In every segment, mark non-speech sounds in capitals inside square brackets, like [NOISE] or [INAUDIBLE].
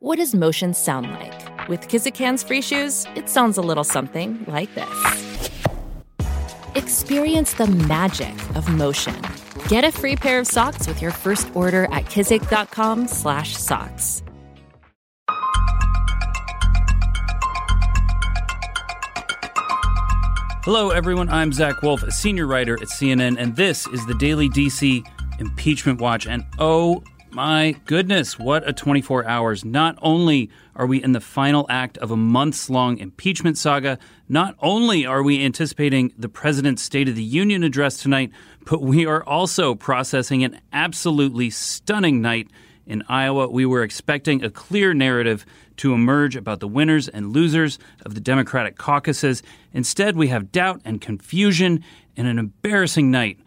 What does motion sound like? With Kizik hands free shoes, it sounds a little something like this. Experience the magic of motion. Get a free pair of socks with your first order at kizik.com/socks. Hello, everyone. I'm Zach Wolf, a senior writer at CNN, and this is the Daily DC Impeachment Watch. And oh my goodness, what a 24 hours. Not only are we in the final act of a months long impeachment saga, not only are we anticipating the president's State of the Union address tonight, but we are also processing an absolutely stunning night in Iowa. We were expecting a clear narrative to emerge about the winners and losers of the Democratic caucuses. Instead, we have doubt and confusion and an embarrassing night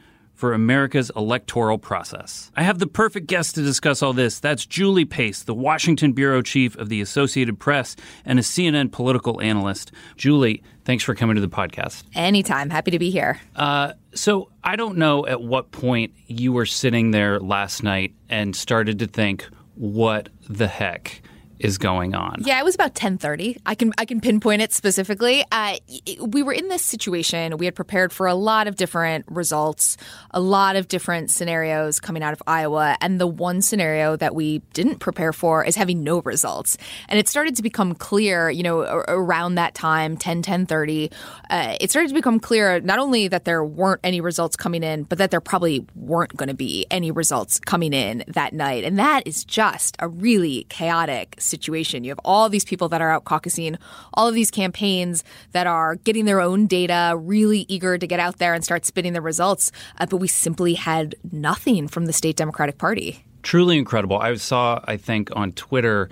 for America's electoral process. I have the perfect guest to discuss all this. That's Julie Pace, the Washington bureau chief of the Associated Press and a CNN political analyst. Julie, thanks for coming to the podcast. Anytime. Happy to be here. Uh, so I don't know at what point you were sitting there last night and started to think, what the heck? Is going on. Yeah, it was about 10:30. I can I can pinpoint it specifically. Uh, we were in this situation. We had prepared for a lot of different results, a lot of different scenarios coming out of Iowa, and the one scenario that we didn't prepare for is having no results. And it started to become clear, you know, around that time, 10 10:30, uh, it started to become clear not only that there weren't any results coming in, but that there probably weren't going to be any results coming in that night. And that is just a really chaotic. You have all these people that are out caucusing, all of these campaigns that are getting their own data, really eager to get out there and start spitting the results. Uh, but we simply had nothing from the state Democratic Party. Truly incredible. I saw, I think, on Twitter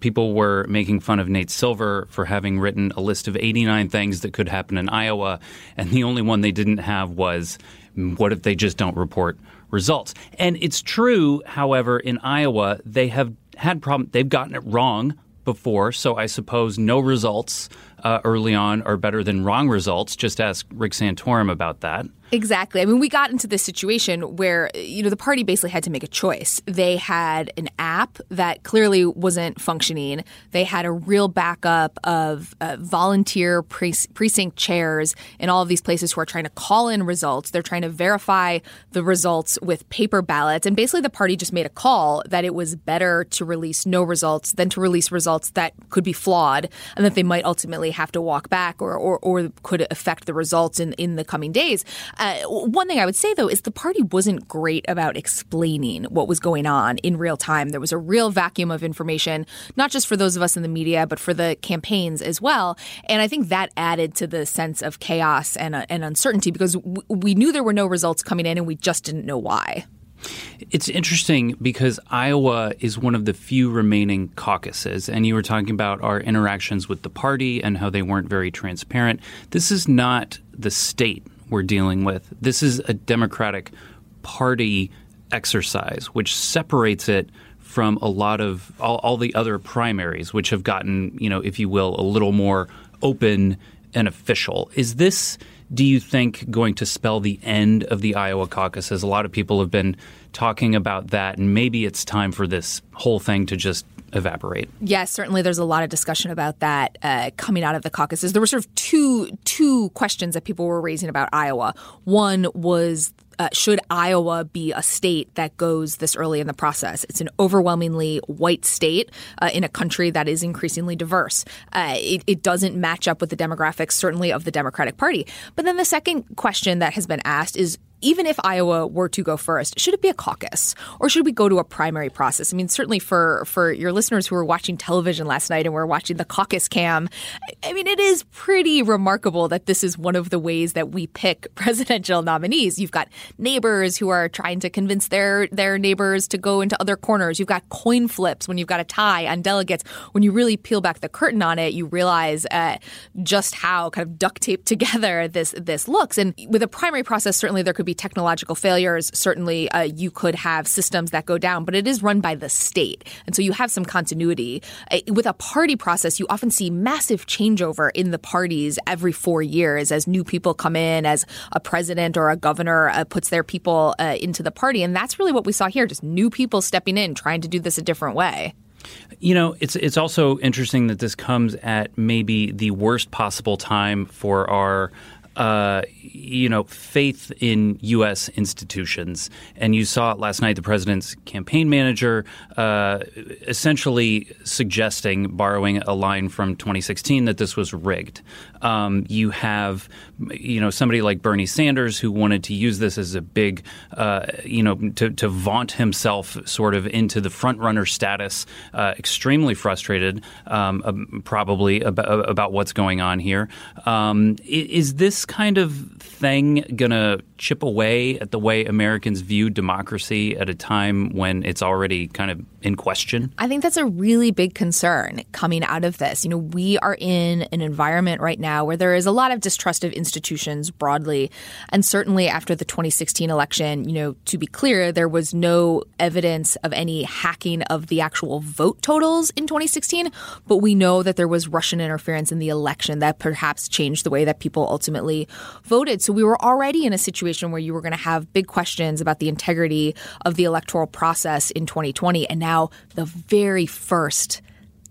people were making fun of Nate Silver for having written a list of 89 things that could happen in Iowa, and the only one they didn't have was what if they just don't report results? And it's true, however, in Iowa, they have had problem. They've gotten it wrong before, so I suppose no results uh, early on are better than wrong results. Just ask Rick Santorum about that. Exactly. I mean, we got into this situation where, you know, the party basically had to make a choice. They had an app that clearly wasn't functioning. They had a real backup of uh, volunteer pre- precinct chairs in all of these places who are trying to call in results. They're trying to verify the results with paper ballots. And basically, the party just made a call that it was better to release no results than to release results that could be flawed and that they might ultimately have to walk back or, or, or could affect the results in, in the coming days. Uh, one thing I would say, though, is the party wasn't great about explaining what was going on in real time. There was a real vacuum of information, not just for those of us in the media, but for the campaigns as well. And I think that added to the sense of chaos and, uh, and uncertainty because w- we knew there were no results coming in and we just didn't know why. It's interesting because Iowa is one of the few remaining caucuses, and you were talking about our interactions with the party and how they weren't very transparent. This is not the state we're dealing with. This is a Democratic Party exercise, which separates it from a lot of all, all, the other primaries, which have gotten, you know, if you will, a little more open and official. Is this, do you think, going to spell the end of the Iowa caucuses? A lot of people have been talking about that, and maybe it's time for this whole thing to just evaporate. Yes, certainly. There's a lot of discussion about that uh, coming out of the caucuses. There were sort of two two questions that people were raising about Iowa. One was uh, should Iowa be a state that goes this early in the process? It's an overwhelmingly white state uh, in a country that is increasingly diverse. Uh, it, it, doesn't match up with the demographics, certainly, of the Democratic Party. But then the second question that has been asked is even if Iowa were to go first, should it be a caucus or should we go to a primary process? I mean, certainly for for your listeners who were watching television last night and were watching the caucus cam, I mean, it is pretty remarkable that this is one of the ways that we pick [LAUGHS] presidential nominees. You've got neighbors who are trying to convince their their neighbors to go into other corners. You've got coin flips when you've got a tie on delegates. When you really peel back the curtain on it, you realize uh, just how kind of duct taped [LAUGHS] together this this looks. And with a primary process, certainly there could be technological failures. Certainly, uh, you could have systems that go down, but it is run by the state. And so you have some continuity. Uh, with a party process, you often see massive changeover in the parties every four years as new people come in, as a president or a governor uh, puts their people uh, into the party. And that's really what we saw here just new people stepping in, trying to do this a different way. You know, it's it's also interesting that this comes at maybe the worst possible time for our uh, you know, faith in U.S. institutions. And you saw it last night. The president's campaign manager uh, essentially suggesting, borrowing a line from 2016, that this was rigged. Um, you have, you know, somebody like Bernie Sanders who wanted to use this as a big, uh, you know, to, to, vaunt himself sort of into the front runner status. Uh, extremely frustrated, um, probably about, about, what's going on here. Um, is this kind of thing going to chip away at the way Americans view democracy at a time when it's already kind of in question? I think that's a really big concern coming out of this. You know, we are in an environment right now where there is a lot of distrust of institutions broadly. And certainly after the 2016 election, you know, to be clear, there was no evidence of any hacking of the actual vote totals in 2016. But we know that there was Russian interference in the election that perhaps changed the way that people ultimately voted. So we were already in a situation where you were going to have big questions about the integrity of the electoral process in 2020. And now the very first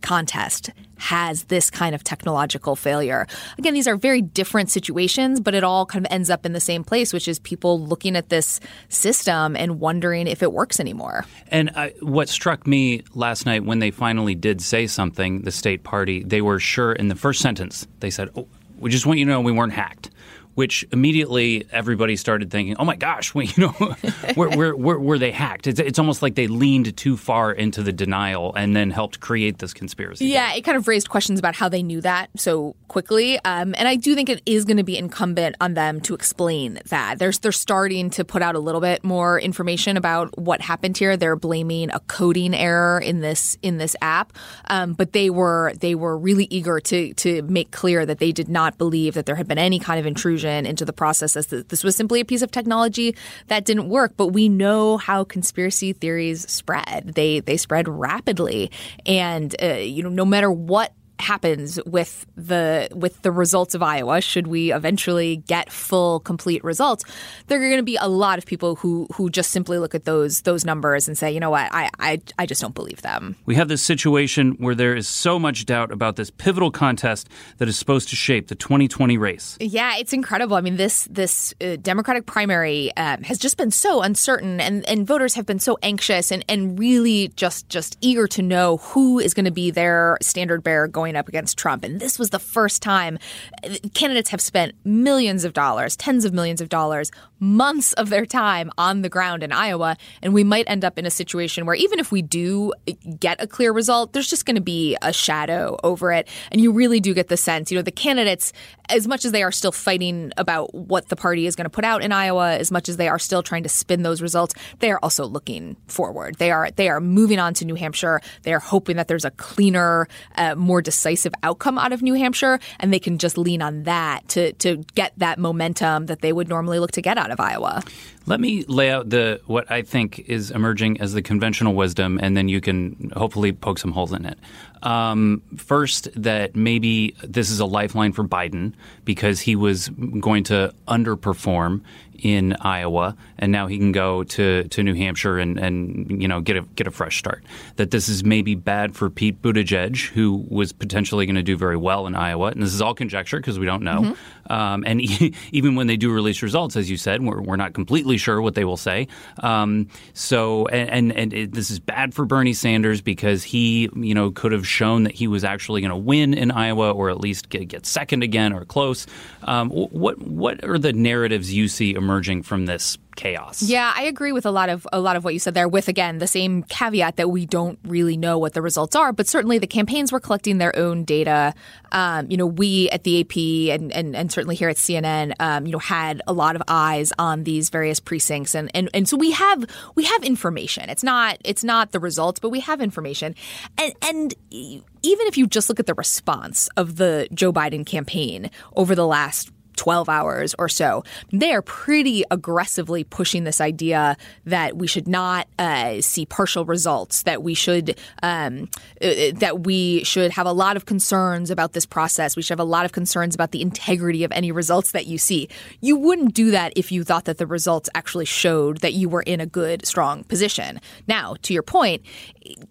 contest has this kind of technological failure. Again, these are very different situations, but it all kind of ends up in the same place, which is people looking at this system and wondering if it works anymore. And uh, what struck me last night when they finally did say something, the state party, they were sure in the first sentence, they said, oh, we just want you to know we weren't hacked which immediately everybody started thinking, "Oh my gosh, [LAUGHS] we, you know, were, were, were, they hacked?" It's, it's, almost like they leaned too far into the denial and then helped create this conspiracy. Yeah, it kind of raised questions about how they knew that so quickly, um, and I do think it is going to be incumbent on them to explain that. They're they're starting to put out a little bit more information about what happened here. They're blaming a coding error in this in this app, um, but they were they were really eager to to make clear that they did not believe that there had been any kind of intrusion intrusion into the process as this was simply a piece of technology that didn't work. But we know how conspiracy theories spread. They they spread rapidly, and uh, you know no matter what happens with the with the results of Iowa should we eventually get full complete results there are going to be a lot of people who who just simply look at those those numbers and say you know what? I I, I just don't believe them. We have this situation where there is so much doubt about this pivotal contest that is supposed to shape the 2020 race. Yeah it's incredible. I mean this this uh, Democratic primary um, has just been so uncertain and and voters have been so anxious and and really just just eager to know who is going to be their standard bearer going going up against Trump. And this was the first time uh, candidates have spent millions of dollars, tens of millions of dollars, months of their time on the ground in Iowa. And we might end up in a situation where even if we do get a clear result, there's just going to be a shadow over it. And you really do get the sense, you know, the candidates, as much as they are still fighting about what the party is going to put out in Iowa, as much as they are still trying to spin those results, they are also looking forward. They are they are moving on to New Hampshire. They are hoping that there's a cleaner, uh, more decisive outcome out of New Hampshire, and they can just lean on that to to get that momentum that they would normally look to get of Iowa. Let me lay out the what I think is emerging as the conventional wisdom, and then you can hopefully poke some holes in it. Um, first, that maybe this is a lifeline for Biden because he was going to underperform in Iowa, and now he can go to, to New Hampshire and, and you know get a get a fresh start. That this is maybe bad for Pete Buttigieg, who was potentially going to do very well in Iowa, and this is all conjecture because we don't know. Mm-hmm. Um, and [LAUGHS] even when they do release results, as you said, we're, we're not completely sure what they will say. Um, so and and, and it, this is bad for Bernie Sanders because he you know could have shown that he was actually going to win in Iowa or at least get, get second again or close. Um, what what are the narratives you see emerging from this chaos. Yeah, I agree with a lot of a lot of what you said there. With again the same caveat that we don't really know what the results are, but certainly the campaigns were collecting their own data. Um, you know, we at the AP and and, and certainly here at CNN, um, you know, had a lot of eyes on these various precincts, and, and and so we have we have information. It's not it's not the results, but we have information, and and even if you just look at the response of the Joe Biden campaign over the last 12 hours or so. They are pretty aggressively pushing this idea that we should not uh, see partial results, that we should um, uh, that we should have a lot of concerns about this process. We should have a lot of concerns about the integrity of any results that you see. You wouldn't do that if you thought that the results actually showed that you were in a good, strong position. Now, to your point,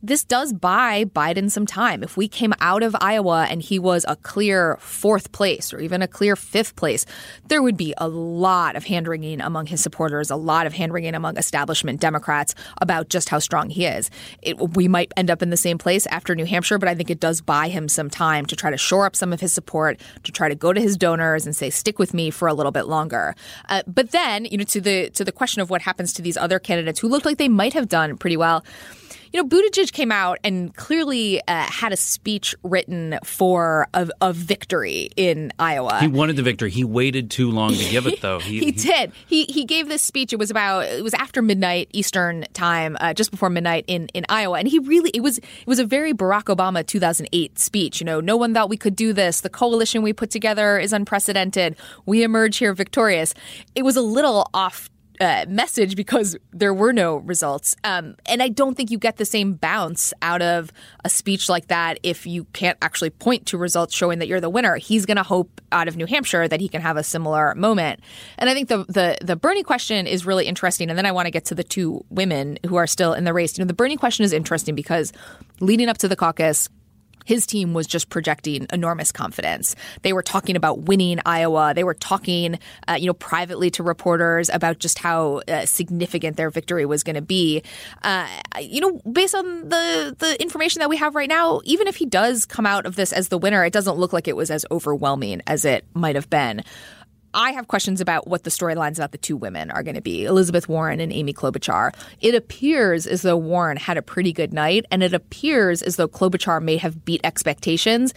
this does buy Biden some time. If we came out of Iowa and he was a clear fourth place or even a clear fifth place, there would be a lot of hand wringing among his supporters, a lot of hand wringing among establishment Democrats about just how strong he is. It, we might end up in the same place after New Hampshire, but I think it does buy him some time to try to shore up some of his support, to try to go to his donors and say, "Stick with me for a little bit longer." Uh, but then, you know, to the to the question of what happens to these other candidates who looked like they might have done pretty well you know, Buttigieg came out and clearly uh, had a speech written for a, a, victory in Iowa. He wanted the victory. He waited too long to give it, though. [LAUGHS] He, he, he did. He he gave this speech. It was about it was after midnight Eastern time, uh, just before midnight in in Iowa, and he really it was it was a very Barack Obama 2008 speech. You know, no one thought we could do this. The coalition we put together is unprecedented. We emerge here victorious. It was a little off uh, message because there were no results. Um, and I don't think you get the same bounce out of a speech like that if you can't actually point to results showing that you're the winner. He's going to hope out of New Hampshire that he can have a similar moment. And I think the, the the Bernie question is really interesting. And then I want to get to the two women who are still in the race. You know, the Bernie question is interesting because leading up to the caucus, his team was just projecting enormous confidence. They were talking about winning Iowa. They were talking, uh, you know, privately to reporters about just how uh, significant their victory was going to be. Uh, you know, based on the the information that we have right now, even if he does come out of this as the winner, it doesn't look like it was as overwhelming as it might have been. I have questions about what the storylines about the two women are going to be Elizabeth Warren and Amy Klobuchar. It appears as though Warren had a pretty good night, and it appears as though Klobuchar may have beat expectations.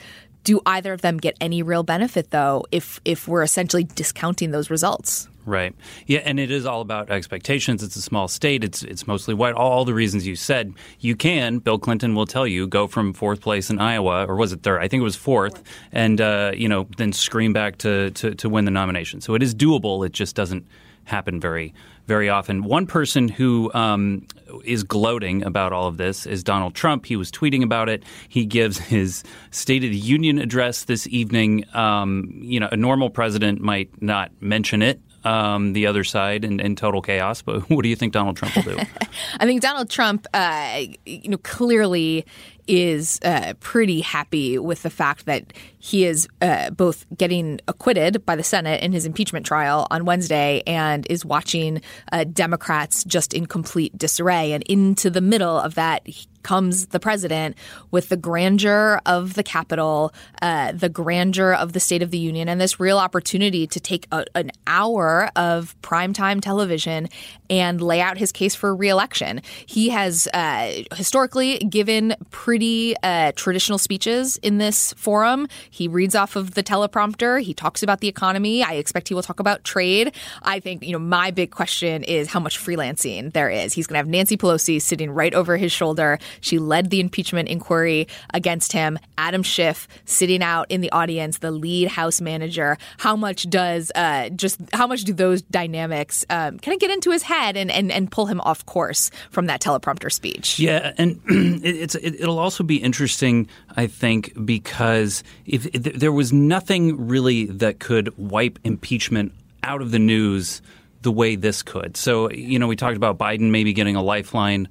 Do either of them get any real benefit, though, if, if we're essentially discounting those results? Right. Yeah, and it is all about expectations. It's a small state. It's it's mostly white. All the reasons you said. You can. Bill Clinton will tell you go from fourth place in Iowa, or was it third? I think it was fourth, and uh, you know then scream back to, to to win the nomination. So it is doable. It just doesn't happen very very often. One person who um, is gloating about all of this is Donald Trump. He was tweeting about it. He gives [LAUGHS] his State of the Union address this evening. Um, you know, a normal president might not mention it um, the other side in, in, total chaos. But [LAUGHS] what do you think Donald Trump will do? [LAUGHS] I think Donald Trump, uh, you know, clearly is uh, pretty happy with the fact that he is uh, both getting acquitted by the Senate in his impeachment trial on Wednesday and is watching uh, Democrats just in complete disarray. And into the middle of that, comes the president with the grandeur of the Capitol, uh, the grandeur of the State of the Union, and this real opportunity to take a, an hour of primetime television and lay out his case for reelection. He has uh, historically given pretty uh, traditional speeches in this forum. He reads off of the teleprompter. He talks about the economy. I expect he will talk about trade. I think, you know, my big question is how much freelancing there is. He's going to have Nancy Pelosi sitting right over his shoulder. She led the impeachment inquiry against him. Adam Schiff sitting out in the audience, the lead House manager. How much does uh, just how much do those dynamics um, kind of get into his head and, and and pull him off course from that teleprompter speech? Yeah, and [CLEARS THROAT] it's it, will also be interesting, I think, because if, if there was nothing really that could wipe impeachment out of the news the way this could. So, you know, we talked about Biden maybe getting a lifeline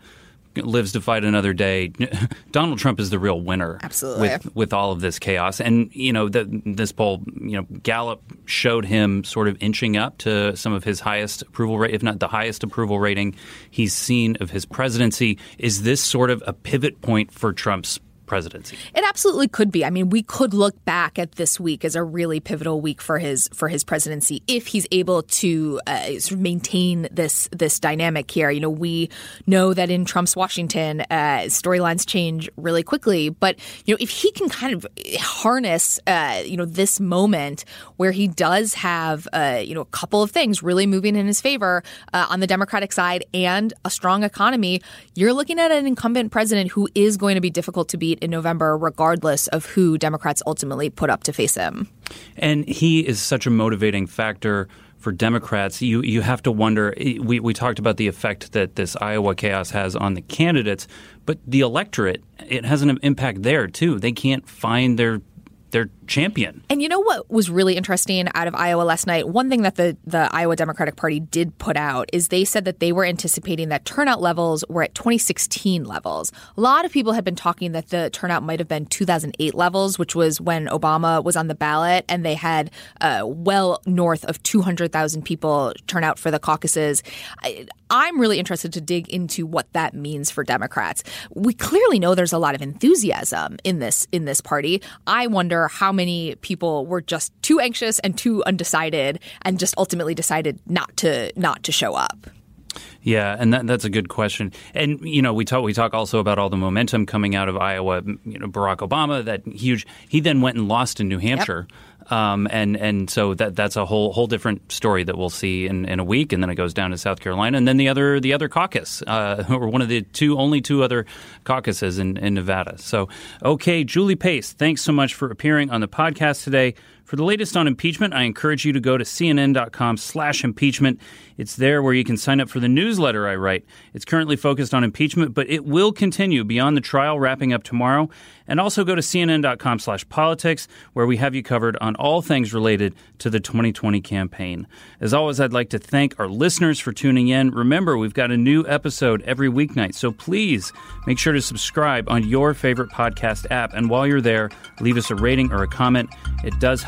lives to fight another day. [LAUGHS] Donald Trump is the real winner. Absolutely. With, with all of this chaos. And, you know, the, this poll, you know, Gallup showed him sort of inching up to some of his highest approval rate, if not the highest approval rating he's seen of his presidency. Is this sort of a pivot point for Trump's presidency. It absolutely could be. I mean, we could look back at this week as a really pivotal week for his for his presidency if he's able to uh, maintain this this dynamic here. You know, we know that in Trump's Washington, uh, storylines change really quickly, but you know, if he can kind of harness uh, you know this moment where he does have uh, you know a couple of things really moving in his favor uh, on the Democratic side and a strong economy, you're looking at an incumbent president who is going to be difficult to beat seat in November, regardless of who Democrats ultimately put up to face him. And he is such a motivating factor for Democrats. You you have to wonder. Eh, we we talked about the effect that this Iowa chaos has on the candidates, but the electorate it has an impact there too. They can't find their their champion. And you know what was really interesting out of Iowa last night? One thing that the, the Iowa Democratic Party did put out is they said that they were anticipating that turnout levels were at 2016 levels. A lot of people had been talking that the turnout might have been 2008 levels, which was when Obama was on the ballot and they had uh, well north of 200,000 people turn out for the caucuses. I, I'm really interested to dig into what that means for Democrats. We clearly know there's a lot of enthusiasm in this in this party. I wonder how many people were just too anxious and too undecided and just ultimately decided not to not to show up. Yeah, and that, that's a good question. And you know, we talk we talk also about all the momentum coming out of Iowa. You know, Barack Obama, that huge. He then went and lost in New Hampshire. Yep. Um, and and so that that's a whole whole different story that we'll see in, in a week, and then it goes down to South Carolina, and then the other the other caucus, uh, [LAUGHS] or one of the two only two other caucuses in, in Nevada. So okay, Julie Pace, thanks so much for appearing on the podcast today. For the latest on impeachment, I encourage you to go to cnn.com slash impeachment. It's there where you can sign up for the newsletter I write. It's currently focused on impeachment, but it will continue beyond the trial wrapping up tomorrow. And also go to cnn.com slash politics, where we have you covered on all things related to the 2020 campaign. As always, I'd like to thank our listeners for tuning in. Remember, we've got a new episode every weeknight, so please make sure to subscribe on your favorite podcast app. And while you're there, leave us a rating or a comment. It does